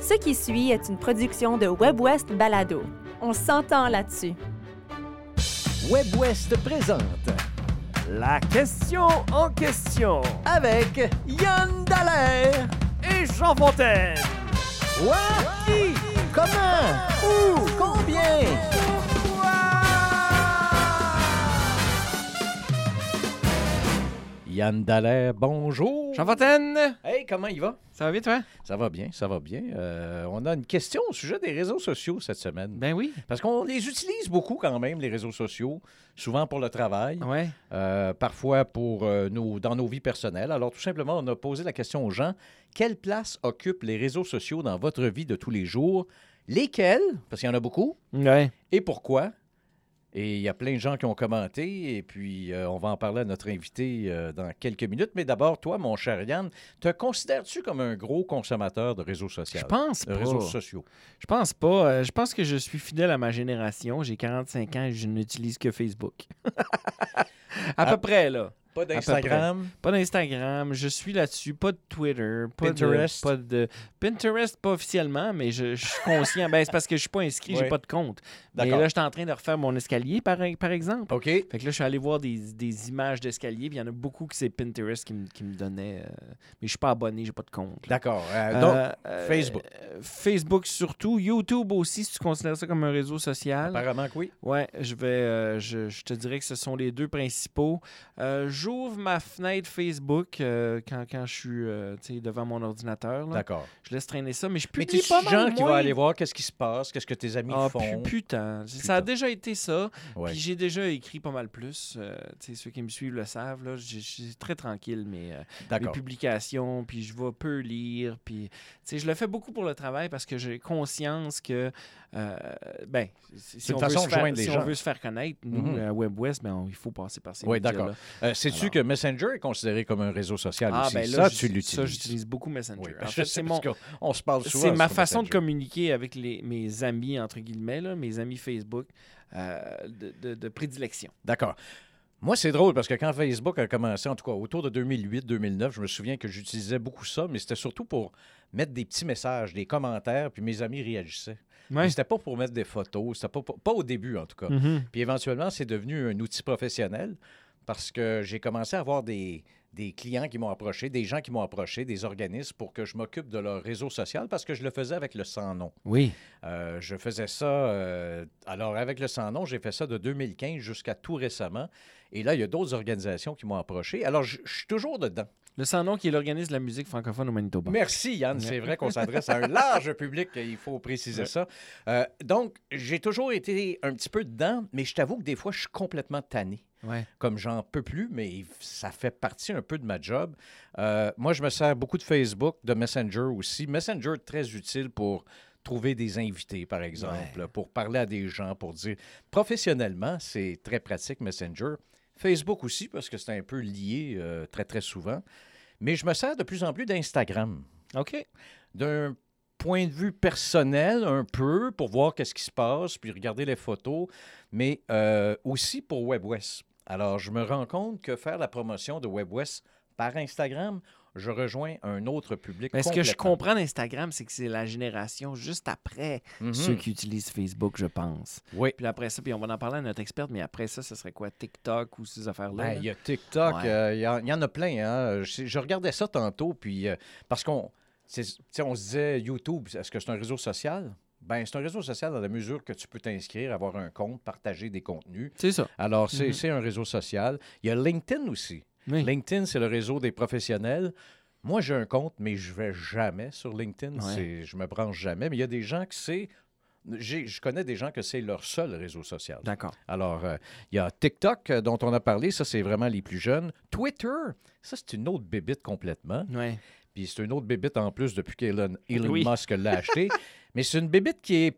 Ce qui suit est une production de WebWest Balado. On s'entend là-dessus. WebWest présente La question en question avec Yann Dallaire. et Jean Fontaine. Quoi? Qui? Comment? Où? Combien? Yann Dallaire, bonjour. Jean Fontaine, Hey, comment il va? ça va bien toi? Ça va bien, ça va bien. Euh, on a une question au sujet des réseaux sociaux cette semaine. Ben oui. Parce qu'on les utilise beaucoup quand même, les réseaux sociaux, souvent pour le travail, Ouais. euh, parfois pour euh, nos, dans nos vies personnelles. Alors tout simplement, on a posé la question aux gens, quelle place occupent les réseaux sociaux dans votre vie de tous les jours? Lesquels? Parce qu'il y en a beaucoup. Ouais. Et pourquoi? Et il y a plein de gens qui ont commenté, et puis euh, on va en parler à notre invité euh, dans quelques minutes. Mais d'abord, toi, mon cher Yann, te considères-tu comme un gros consommateur de réseaux sociaux? Je pense De pas. réseaux sociaux. Je pense pas. Euh, je pense que je suis fidèle à ma génération. J'ai 45 ans et je n'utilise que Facebook. à Ah. peu près, là. Pas d'Instagram? Pas d'Instagram, je suis là-dessus, pas de Twitter, pas Pinterest? de pas de Pinterest pas officiellement, mais je, je suis conscient. ben c'est parce que je suis pas inscrit, Ouais. j'ai pas de compte. Mais là, je suis en train de refaire mon escalier par, par exemple. OK. Fait que là, je suis allé voir des, des images d'escalier, puis il y en a beaucoup que c'est Pinterest qui, me- qui me donnait. euh, mais je suis pas abonné, j'ai pas de compte. D'accord. Euh, donc, Euh, euh, Facebook. Facebook surtout. YouTube aussi, si tu considères ça comme un réseau social. apparemment que oui. Ouais, je vais. je, je te dirais que ce sont les deux principaux. J'ouvre ma fenêtre Facebook euh, quand, quand je suis euh, devant mon ordinateur. là. D'accord. Je laisse traîner ça, mais je Mais publie tu pas mal gens qui moins. vont aller voir qu'est-ce qui se passe, qu'est-ce que tes amis Ah, font? pu- putain. Ça a Putain. déjà été ça. Ouais. Puis j'ai déjà écrit pas mal plus. euh, tu sais, ceux qui me suivent le savent. Là, je je suis très tranquille, mais euh, mes D'accord. publications, puis je vais peu lire, puis tu sais, je le fais beaucoup pour le travail parce que j'ai conscience que, euh, ben, si, si on, façon veut faire, si gens. on veut se faire connaître, nous, à WebWest, ben, on- il faut passer par ces Oui, d'accord. Euh, Sais-tu Alors. que Messenger est considéré comme un réseau social Ah, aussi? ben là, ça, tu l'utilises. Ça, j'utilise beaucoup Messenger. Oui, en je fait, c'est mon... on se parle souvent C'est ma façon de communiquer avec les, mes amis, entre guillemets, là, mes amis Facebook euh, de, de- de prédilection. D'accord. Moi, c'est drôle parce que quand Facebook a commencé, en tout cas autour de 2008-2009, je me souviens que j'utilisais beaucoup ça, mais c'était surtout pour mettre des petits messages, des commentaires, puis mes amis réagissaient. Mais C'était pas pour mettre des photos, c'était pas, pour- pas au début en tout cas. Mhm. Puis éventuellement, c'est devenu un outil professionnel parce que j'ai commencé à avoir des, des clients qui m'ont approché, des gens qui m'ont approché, des organismes pour que je m'occupe de leur réseau social parce que je le faisais avec le sans-nom. Oui. Euh, je faisais ça. euh, alors, avec le sans-nom, j'ai fait ça de 2015 jusqu'à tout récemment. Et là, il y a d'autres organisations qui m'ont approché. Alors, je suis toujours dedans. Le Sans-Nom qui est l'organisme de la musique francophone au Manitoba. Merci, Yann. C'est vrai qu'on s'adresse à un large public, il faut préciser Ouais. ça. Euh, donc, j'ai toujours été un petit peu dedans, mais je t'avoue que des fois, je suis complètement tanné. Ouais. Comme j'en peux plus, mais ça fait partie un peu de ma job. Euh, moi, je me sers beaucoup de Facebook, de Messenger aussi. Messenger, très utile pour trouver des invités, par exemple, pour parler à des gens, pour dire... Professionnellement, c'est très pratique, Messenger. Facebook aussi, parce que c'est un peu lié euh, très, très souvent. Mais je me sers de plus en plus d'Instagram. OK. D'un point de vue personnel, un peu, pour voir qu'est-ce qui se passe, puis regarder les photos, mais euh, aussi pour WebWest. Alors, je me rends compte que faire la promotion de WebWest par Instagram, je rejoins un autre public. Mais ce que je comprends d'Instagram, c'est que c'est la génération juste après Mhm. ceux qui utilisent Facebook, je pense. Oui. Puis après ça, puis on va en parler à notre experte, mais après ça, ce serait quoi? TikTok ou ces affaires-là? Ben? Il y a TikTok, Ouais. euh, il y, en- il y en a plein. Hein. Je, je regardais ça tantôt, puis euh, parce qu'on on se disait YouTube, est-ce que c'est un réseau social? Ben, c'est un réseau social dans la mesure que tu peux t'inscrire, avoir un compte, partager des contenus. C'est ça. Alors, c'est c'est un réseau social. Il y a LinkedIn aussi. Oui. LinkedIn, c'est le réseau des professionnels. Moi, j'ai un compte, mais je vais jamais sur LinkedIn. Ouais. Je me branche jamais. Mais il y a des gens que c'est. Je connais des gens que c'est leur seul réseau social. D'accord. Alors, euh, il y a TikTok euh, dont on a parlé, ça c'est vraiment les plus jeunes. Twitter, ça c'est une autre bébite complètement. Ouais. Puis c'est une autre bébite en plus depuis qu'Elon Elon Oui. Musk l'a acheté. Mais c'est une bébite qui est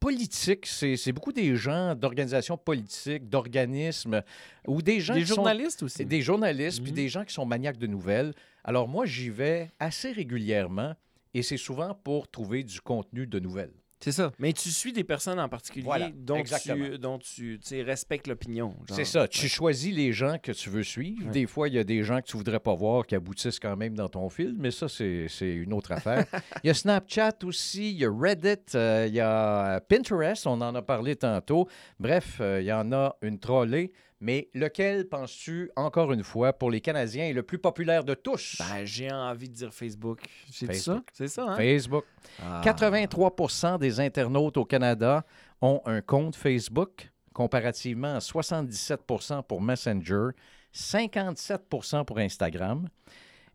politique. C'est beaucoup des gens d'organisations politiques, d'organismes, ou des gens Des qui sont- journalistes aussi. des journalistes, puis Mhm. des gens qui sont maniaques de nouvelles. Alors moi, j'y vais assez régulièrement et c'est souvent pour trouver du contenu de nouvelles. C'est ça. Mais tu suis des personnes en particulier Voilà, dont, exactement. tu, dont respectes l'opinion. C'est ça. Tu choisis les gens que tu veux suivre. Ouais. Des fois, il y a des gens que tu voudrais pas voir qui aboutissent quand même dans ton fil, mais ça, c'est c'est une autre affaire. Il y a Snapchat aussi, il y a Reddit, euh, il y a Pinterest, on en a parlé tantôt. Bref, euh, il y en a une trollée. Mais lequel, penses-tu, encore une fois, pour les Canadiens, est le plus populaire de tous? Ben, j'ai envie de dire Facebook. C'est ça? C'est ça, hein? Facebook. Ah. 83 des internautes au Canada ont un compte Facebook, comparativement à 77% pour Messenger, 57% pour Instagram.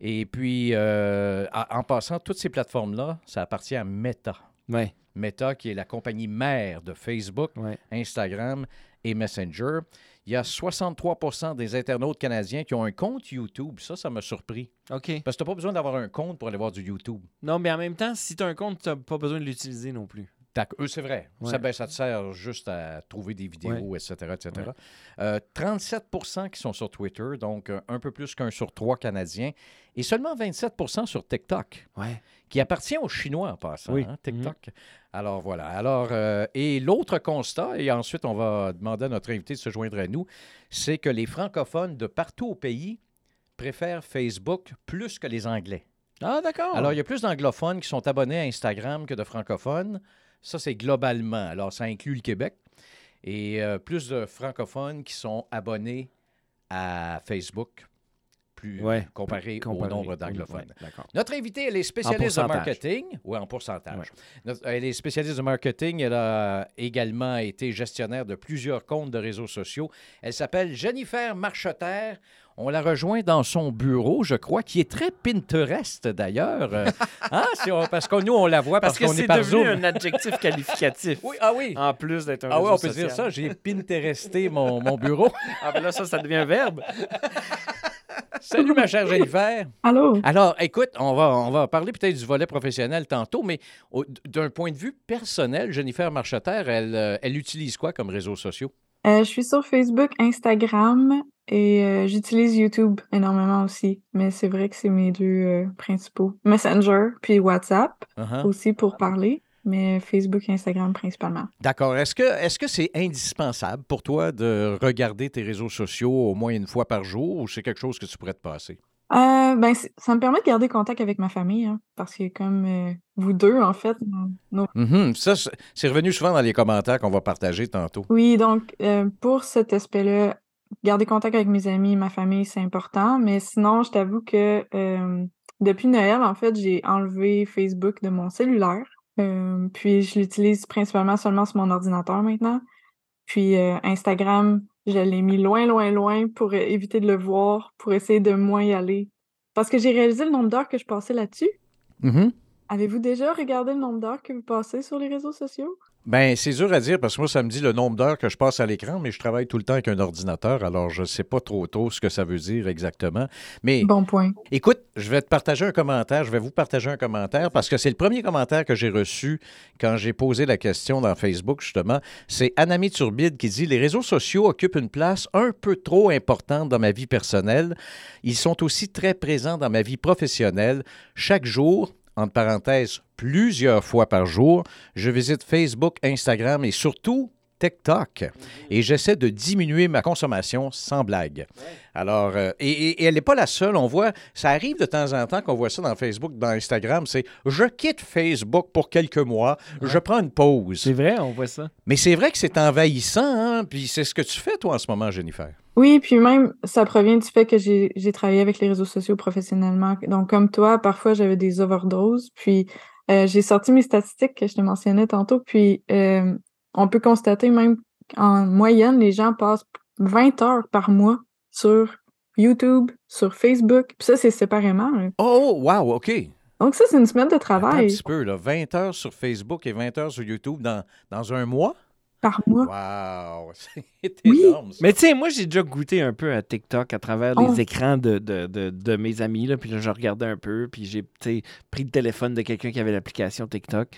Et puis, euh, en passant, toutes ces plateformes-là, ça appartient à Meta. Ouais, Meta, qui est la compagnie mère de Facebook, ouais. Instagram et Messenger. Il y a 63% des internautes canadiens qui ont un compte YouTube. Ça, ça m'a surpris. OK. Parce que tu n'as pas besoin d'avoir un compte pour aller voir du YouTube. Non, mais en même temps, si tu as un compte, tu n'as pas besoin de l'utiliser non plus. Eux, c'est vrai. Ouais. Ça, ben, ça te sert juste à trouver des vidéos, etc. etc. Ouais. Euh, 37% qui sont sur Twitter, donc euh, un peu plus qu'un sur trois Canadiens, et seulement 27% sur TikTok, qui appartient aux Chinois en passant, Oui. hein, TikTok. Alors voilà. Alors, euh, et l'autre constat, et ensuite on va demander à notre invité de se joindre à nous, c'est que les francophones de partout au pays préfèrent Facebook plus que les Anglais. Ah, d'accord. Alors, il y a plus d'anglophones qui sont abonnés à Instagram que de francophones. Ça, c'est globalement. Alors, ça inclut le Québec. Et euh, plus de francophones qui sont abonnés à Facebook, plus Ouais, comparé, Comparé- au nombre d'anglophones. ouais. Notre invitée, elle est spécialiste de marketing. Oui, en pourcentage. Ouais. Notre- elle est spécialiste de marketing. Elle a également été gestionnaire de plusieurs comptes de réseaux sociaux. Elle s'appelle Jennifer Marcheterre. On la rejoint dans son bureau, je crois, qui est très Pinterest d'ailleurs. Euh, hein, si on- parce que nous, on la voit parce, qu'on est c'est par devenu Zoom. un adjectif qualificatif. Oui, ah oui. En plus d'être un Ah oui, on peut dire ça. J'ai Pinteresté mon, mon bureau. Ah, ben là, ça, ça devient un verbe. Salut, ma chère Jennifer. Allô? Alors, écoute, on va, on va parler peut-être du volet professionnel tantôt, mais d'un point de vue personnel, Jennifer Marcheterre, elle, euh, elle utilise quoi comme réseaux sociaux? Euh, je suis sur Facebook, Instagram et euh, j'utilise YouTube énormément aussi. Mais c'est vrai que c'est mes deux euh, principaux. Messenger, puis WhatsApp Uh-huh. aussi pour parler, mais Facebook et Instagram principalement. D'accord. Est-ce que est-ce que c'est indispensable pour toi de regarder tes réseaux sociaux au moins une fois par jour ou c'est quelque chose que tu pourrais te passer? Euh, ben, ça me permet de garder contact avec ma famille, hein, parce que comme euh, vous deux, en fait, nos- nos Mhm. Ça, c'est revenu souvent dans les commentaires qu'on va partager tantôt. Oui, donc euh, pour cet aspect-là, garder contact avec mes amis, ma famille, c'est important. Mais sinon, je t'avoue que depuis Noël, en fait, j'ai enlevé Facebook de mon cellulaire. Puis je l'utilise principalement seulement sur mon ordinateur maintenant. Puis Instagram, je l'ai mis loin, loin, loin pour éviter de le voir, pour essayer de moins y aller. Parce que j'ai réalisé le nombre d'heures que je passais là-dessus. Mhm. Avez-vous déjà regardé le nombre d'heures que vous passez sur les réseaux sociaux? Ben, c'est dur à dire parce que moi, ça me dit le nombre d'heures que je passe à l'écran, mais je travaille tout le temps avec un ordinateur, alors je ne sais pas trop tôt ce que ça veut dire exactement. Mais Bon point. Écoute, je vais te partager un commentaire, je vais vous partager un commentaire parce que c'est le premier commentaire que j'ai reçu quand j'ai posé la question dans Facebook, justement. C'est Anami Turbide qui dit Les réseaux sociaux occupent une place un peu trop importante dans ma vie personnelle. Ils sont aussi très présents dans ma vie professionnelle. Chaque jour, entre parenthèses, plusieurs fois par jour, je visite Facebook, Instagram et surtout TikTok. Et j'essaie de diminuer ma consommation sans blague. Alors, euh, et, et- et elle n'est pas la seule. On voit, ça arrive de temps en temps qu'on voit ça dans Facebook, dans Instagram. C'est je quitte Facebook pour quelques mois, je prends une pause. C'est vrai, on voit ça. Mais c'est vrai que c'est envahissant, hein? Puis c'est ce que tu fais, toi, en ce moment, Jennifer. Oui, puis même, ça provient du fait que j'ai j'ai travaillé avec les réseaux sociaux professionnellement. Donc, comme toi, parfois, j'avais des overdoses. Puis, euh, j'ai sorti mes statistiques que je te mentionnais tantôt. Puis, euh, on peut constater même qu'en moyenne, les gens passent 20 heures par mois sur YouTube, sur Facebook. Puis ça, c'est séparément. là. Oh, wow, OK. Donc, ça, c'est une semaine de Attends un travail petit peu, là. 20 heures sur Facebook et 20 heures sur YouTube dans, dans un mois? Par mois. Wow! C'est Oui. énorme, ça. Mais tu sais, moi, j'ai déjà goûté un peu à TikTok à travers Oh. les écrans de, de, de, de mes amis. Là, puis là, je regardais un peu. Puis j'ai tu sais, pris le téléphone de quelqu'un qui avait l'application TikTok.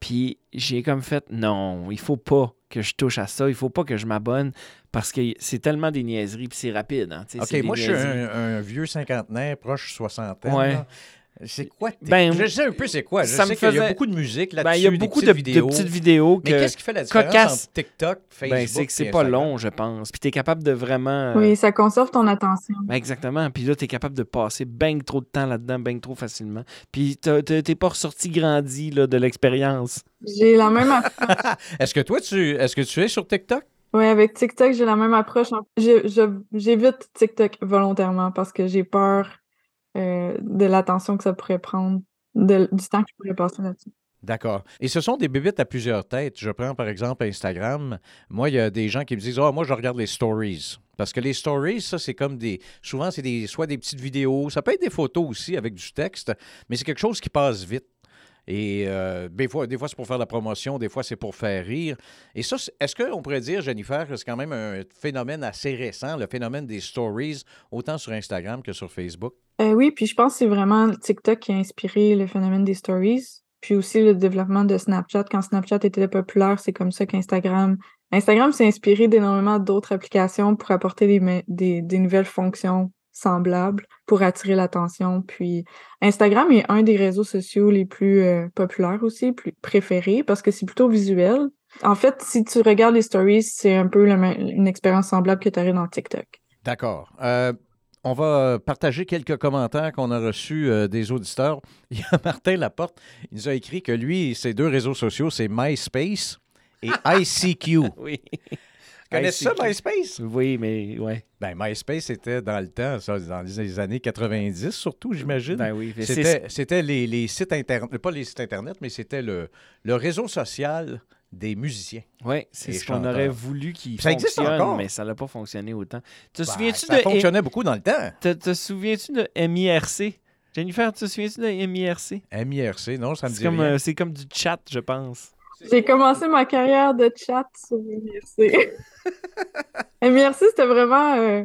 Puis j'ai comme fait, non, il faut pas que je touche à ça. Il faut pas que je m'abonne parce que c'est tellement des niaiseries. Puis c'est rapide. hein, OK, moi, je suis un, un vieux cinquantenaire, proche soixantaine. Ouais. là. C'est quoi? Ben, je sais un peu c'est quoi. Je ça me sais qu'il y a faisait- beaucoup de musique là-dessus, Ben, il y a beaucoup de, petites vidéos que Mais qu'est-ce qui fait la différence cocasses. entre TikTok, Facebook ben, c'est que c'est pas long, je pense. Puis tu es capable de vraiment. euh, Oui, ça conserve ton attention. ben, exactement. Puis là, tu es capable de passer bien trop de temps là-dedans, bien trop facilement. Puis t'es pas ressorti grandi là, de l'expérience. J'ai la même approche. Est-ce que toi, tu, est-ce que tu es sur TikTok? Ouais, avec TikTok, j'ai la même approche. J'évite TikTok volontairement parce que j'ai peur euh, de l'attention que ça pourrait prendre, du temps que je pourrais passer là-dessus. D'accord. Et ce sont des bébites à plusieurs têtes. Je prends par exemple Instagram. Moi, il y a des gens qui me disent Ah, moi, je regarde les stories. Parce que les stories, ça, c'est comme des. Souvent, c'est des, soit des petites vidéos. Ça peut être des photos aussi avec du texte, mais c'est quelque chose qui passe vite. Et euh, des fois, des fois c'est pour faire la promotion, des fois, c'est pour faire rire. Et ça, est-ce qu'on pourrait dire, Jennifer, que c'est quand même un phénomène assez récent, le phénomène des stories, autant sur Instagram que sur Facebook? Euh, oui, puis je pense que c'est vraiment TikTok qui a inspiré le phénomène des stories. Puis aussi le développement de Snapchat. Quand Snapchat était populaire, c'est comme ça qu'Instagram. Instagram s'est inspiré d'énormément d'autres applications pour apporter des, des, nouvelles fonctions semblables pour attirer l'attention. Puis Instagram est un des réseaux sociaux les plus euh, populaires aussi, plus préférés parce que c'est plutôt visuel. En fait, si tu regardes les stories, c'est un peu une expérience semblable que tu aurais dans TikTok. D'accord. Euh, on va partager quelques commentaires qu'on a reçus euh, des auditeurs. Il y a Martin Laporte, il nous a écrit que lui, ses deux réseaux sociaux, c'est MySpace et ICQ. Oui. Tu connais ça? MySpace? Oui, mais ouais. Ben, MySpace, c'était dans le temps, ça, dans les années 90 surtout, j'imagine. Ben oui. C'était, c'était les, les sites Internet, pas les sites Internet, mais c'était le, le réseau social des musiciens. Ouais, c'est ce qu'on aurait voulu qu'il Ça existe fonctionne, encore. mais ça n'a pas fonctionné autant. Te Ben, souviens-tu ça de fonctionnait beaucoup dans le temps. te, te souviens-tu de MIRC Jennifer, te souviens-tu de MIRC MIRC, non, ça me C'est dit comme, rien. euh, c'est comme du chat, je pense. J'ai commencé ma carrière de chat sur MIRC. MIRC, c'était vraiment, euh,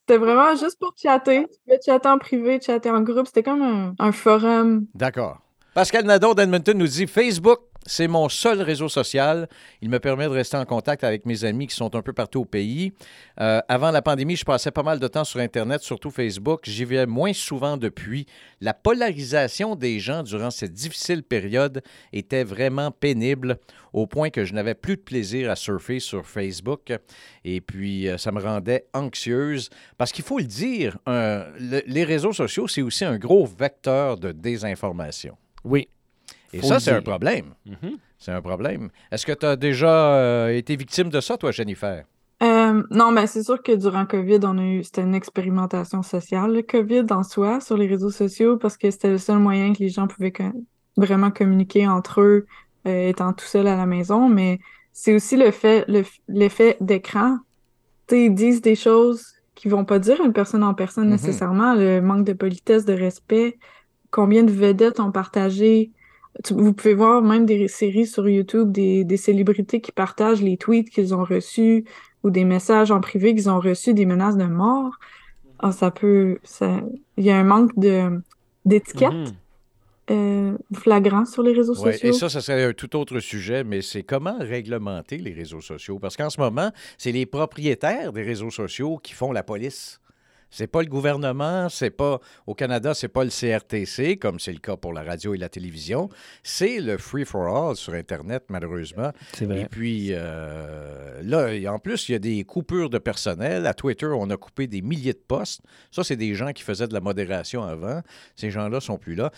c'était vraiment juste pour chatter. Tu pouvais chatter en privé, chatter en groupe. C'était comme un, un forum. D'accord. Pascal Nadeau d'Edmonton nous dit Facebook, c'est mon seul réseau social. Il me permet de rester en contact avec mes amis qui sont un peu partout au pays. Euh, avant la pandémie, je passais pas mal de temps sur Internet, surtout Facebook. J'y vais moins souvent depuis. La polarisation des gens durant cette difficile période était vraiment pénible au point que je n'avais plus de plaisir à surfer sur Facebook. Et puis, euh, ça me rendait anxieuse. Parce qu'il faut le dire, le- les réseaux sociaux, c'est aussi un gros vecteur de désinformation. Oui. Et Faut ça, c'est un problème. Mhm. C'est un problème. Est-ce que tu as déjà euh, été victime de ça, toi, Jennifer? Euh, non, mais c'est sûr que durant COVID, on a eu, c'était une expérimentation sociale, le COVID en soi, sur les réseaux sociaux, parce que c'était le seul moyen que les gens pouvaient co- vraiment communiquer entre eux, euh, étant tout seuls à la maison. Mais c'est aussi le fait, le l'effet d'écran. Tu sais, ils disent des choses qu'ils vont pas dire à une personne en personne Mhm. nécessairement, le manque de politesse, de respect, combien de vedettes ont partagé. Vous pouvez voir même des séries sur YouTube, des, des célébrités qui partagent les tweets qu'ils ont reçus ou des messages en privé qu'ils ont reçus, des menaces de mort. Ah, ça peut. Ça... Il y a un manque de d'étiquette Mhm. euh, flagrant sur les réseaux Ouais, sociaux. et ça, ce serait un tout autre sujet, mais c'est comment réglementer les réseaux sociaux? Parce qu'en ce moment, c'est les propriétaires des réseaux sociaux qui font la police. C'est pas le gouvernement, c'est pas au Canada, c'est pas le CRTC comme c'est le cas pour la radio et la télévision, c'est le free for all sur internet malheureusement. C'est Et vrai. puis euh, là, et en plus, il y a des coupures de personnel. À Twitter, on a coupé des milliers de postes. Ça, c'est des gens qui faisaient de la modération avant. Ces gens-là sont plus là.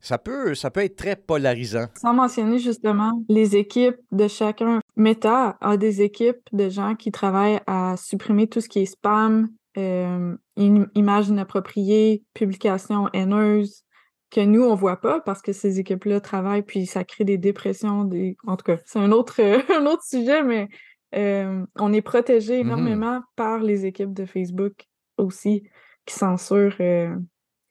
Ça peut, ça peut être très polarisant. Sans mentionner justement les équipes de chacun. Meta a des équipes de gens qui travaillent à supprimer tout ce qui est spam, euh, im- images inappropriées, publications haineuses, que nous, on voit pas parce que ces équipes-là travaillent, puis ça crée des dépressions. Des... En tout cas, c'est un autre, un autre sujet, mais euh, on est protégé Mhm. énormément par les équipes de Facebook aussi, qui censurent euh,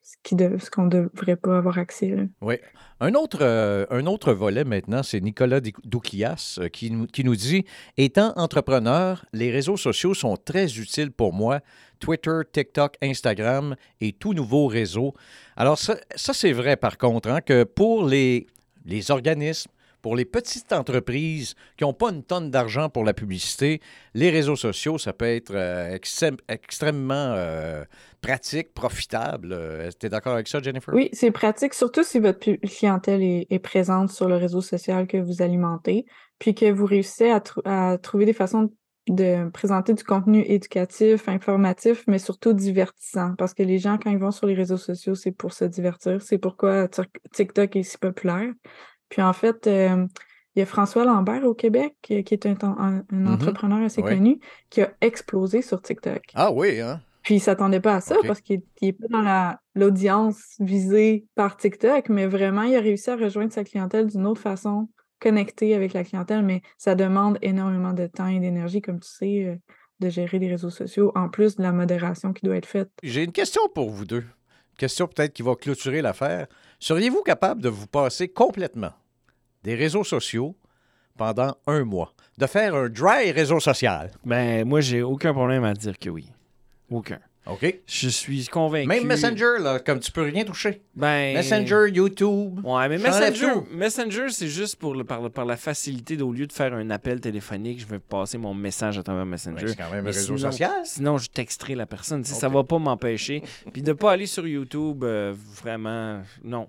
ce qu'on devrait pas avoir accès. là. Oui. Un autre, euh, un autre volet maintenant, c'est Nicolas Dou- Douclias euh, qui, nous- qui nous dit Étant entrepreneur, les réseaux sociaux sont très utiles pour moi. Twitter, TikTok, Instagram et tout nouveau réseau. Alors, ça, ça, c'est vrai par contre, hein, que pour les, les organismes, pour les petites entreprises qui n'ont pas une tonne d'argent pour la publicité, les réseaux sociaux, ça peut être euh, extrême- extrêmement euh, pratique, profitable. tu es d'accord avec ça, Jennifer? Oui, c'est pratique, surtout si votre clientèle est, présente sur le réseau social que vous alimentez, puis que vous réussissez à, à trouver des façons de présenter du contenu éducatif, informatif, mais surtout divertissant. Parce que les gens, quand ils vont sur les réseaux sociaux, c'est pour se divertir. C'est pourquoi TikTok est si populaire. Puis en fait, euh, il y a François Lambert au Québec, qui est un, un- un Mhm. entrepreneur assez connu, qui a explosé sur TikTok. Ah oui, hein? Puis il s'attendait pas à ça parce qu'il n'est pas dans la- l'audience visée par TikTok, mais vraiment, il a réussi à rejoindre sa clientèle d'une autre façon, connecter avec la clientèle, mais ça demande énormément de temps et d'énergie, comme tu sais, euh, de gérer les réseaux sociaux, en plus de la modération qui doit être faite. J'ai une question pour vous deux. Une question peut-être qui va clôturer l'affaire. Seriez-vous capable de vous passer complètement des réseaux sociaux pendant un mois? De faire un dry réseau social? Ben, moi, j'ai aucun problème à dire que oui. Aucun. OK? Je suis convaincu. Même Messenger, là, comme tu peux rien toucher. Ben. Messenger, YouTube. Ouais, mais Messenger. Messenger c'est juste pour le, par, par la facilité d'au lieu de faire un appel téléphonique, je vais passer mon message à travers Messenger. Ouais, c'est quand même un réseau sinon- social. Sinon, je texterai la personne. Sais, Ça va pas m'empêcher. Puis de pas aller sur YouTube, euh, vraiment, non.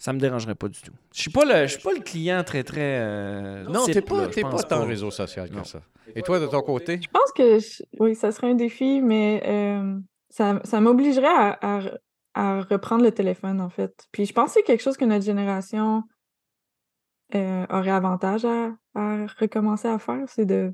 Ça me dérangerait pas du tout. Je suis pas le, je suis pas le client très très. euh, Non, type, t'es pas, là, t'es pas tant réseau social que ça. Et toi, de ton côté? Je pense que je- oui, ça serait un défi, mais euh, ça, ça m'obligerait à, à reprendre le téléphone, en fait. Puis je pense que c'est quelque chose que notre génération euh, aurait avantage à, à recommencer à faire, c'est de,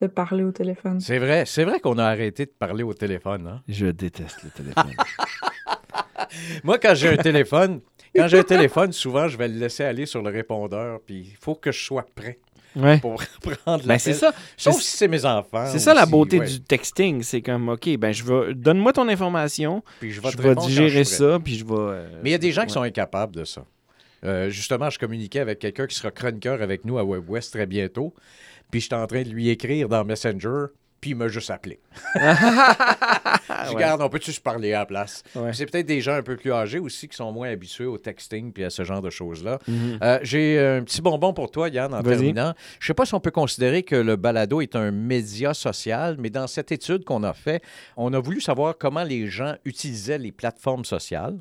de parler au téléphone. C'est vrai, c'est vrai qu'on a arrêté de parler au téléphone. hein? Je déteste le téléphone. Moi, quand j'ai un téléphone, quand j'ai un téléphone, souvent, je vais le laisser aller sur le répondeur, puis il faut que je sois prêt ouais. pour prendre Ben l'appel. c'est ça. Sauf si c'est mes enfants. C'est ça la beauté ouais. du texting, c'est comme OK, ben je vais donne-moi ton information, Puis je vais, je vais digérer ça, puis je vais. euh, Mais il y a des gens qui sont incapables de ça. Euh, justement, je communiquais avec quelqu'un qui sera chroniqueur avec nous à WebWest très bientôt. Puis j'étais en train de lui écrire dans Messenger, puis il m'a juste appelé. Je ouais. On peut-tu se parler à la place? Ouais. C'est peut-être des gens un peu plus âgés aussi qui sont moins habitués au texting puis à ce genre de choses-là. Mhm. Euh, J'ai un petit bonbon pour toi, Yann, en terminant. Je ne sais pas si on peut considérer que le balado est un média social, mais dans cette étude qu'on a fait, on a voulu savoir comment les gens utilisaient les plateformes sociales.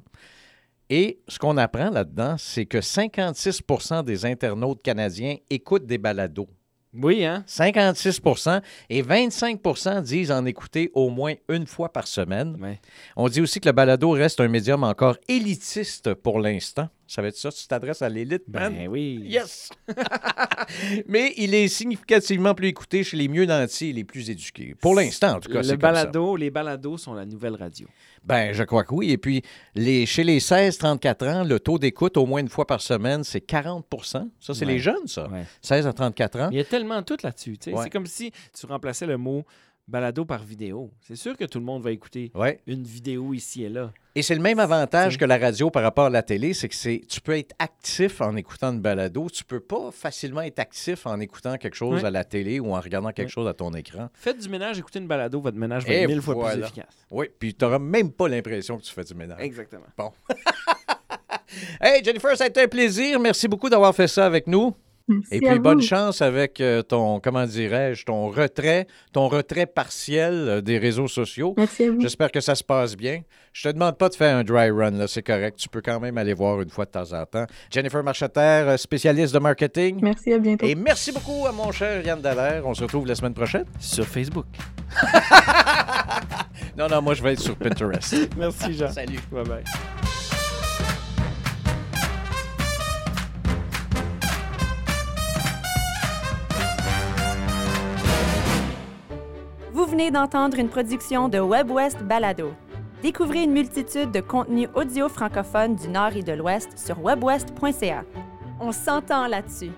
Et ce qu'on apprend là-dedans, c'est que 56% des internautes canadiens écoutent des balados. Oui, hein? 56% et 25% disent en écouter au moins une fois par semaine. On dit aussi que le balado reste un médium encore élitiste pour l'instant. Ça veut dire ça? Tu t'adresses à l'élite, man? Ben oui. Yes! Mais il est significativement plus écouté chez les mieux nantis et les plus éduqués. Pour l'instant, en tout cas, Le c'est comme ça. balado, les balados sont la nouvelle radio. Ben, je crois que oui. Et puis, les, chez les 16-34 ans, le taux d'écoute au moins une fois par semaine, c'est 40% Ça, c'est Ouais. les jeunes, ça. Ouais. 16 à 34 ans. Il y a tellement tout là-dessus. Ouais. C'est comme si tu remplaçais le mot balado par vidéo. C'est sûr que tout le monde va écouter Ouais. une vidéo ici et là. Et c'est le même avantage que la radio par rapport à la télé, c'est que c'est tu peux être actif en écoutant une balado, tu peux pas facilement être actif en écoutant quelque chose Ouais. à la télé ou en regardant quelque Ouais. chose à ton écran. Faites du ménage, écoutez une balado, votre ménage va être mille fois plus efficace. Oui, puis tu n'auras même pas l'impression que tu fais du ménage. Exactement. Hey Jennifer, ça a été un plaisir. Merci beaucoup d'avoir fait ça avec nous. Merci Et puis bonne vous. chance avec euh, ton, comment dirais-je, ton retrait, ton retrait partiel euh, des réseaux sociaux. Merci à vous. J'espère que ça se passe bien. Je te demande pas de faire un dry run, là, c'est correct. Tu peux quand même aller voir une fois de temps en temps. Jennifer Marcheter, euh, spécialiste de marketing. Merci, à bientôt. Et merci beaucoup à mon cher Yann Dallaire. On se retrouve la semaine prochaine. Sur Facebook. Non, non, moi je vais être sur Pinterest. Merci, Jean. Salut. Bye venez d'entendre une production de WebWest Balado. Découvrez une multitude de contenus audio francophones du Nord et de l'Ouest sur webwest.ca. On s'entend là-dessus.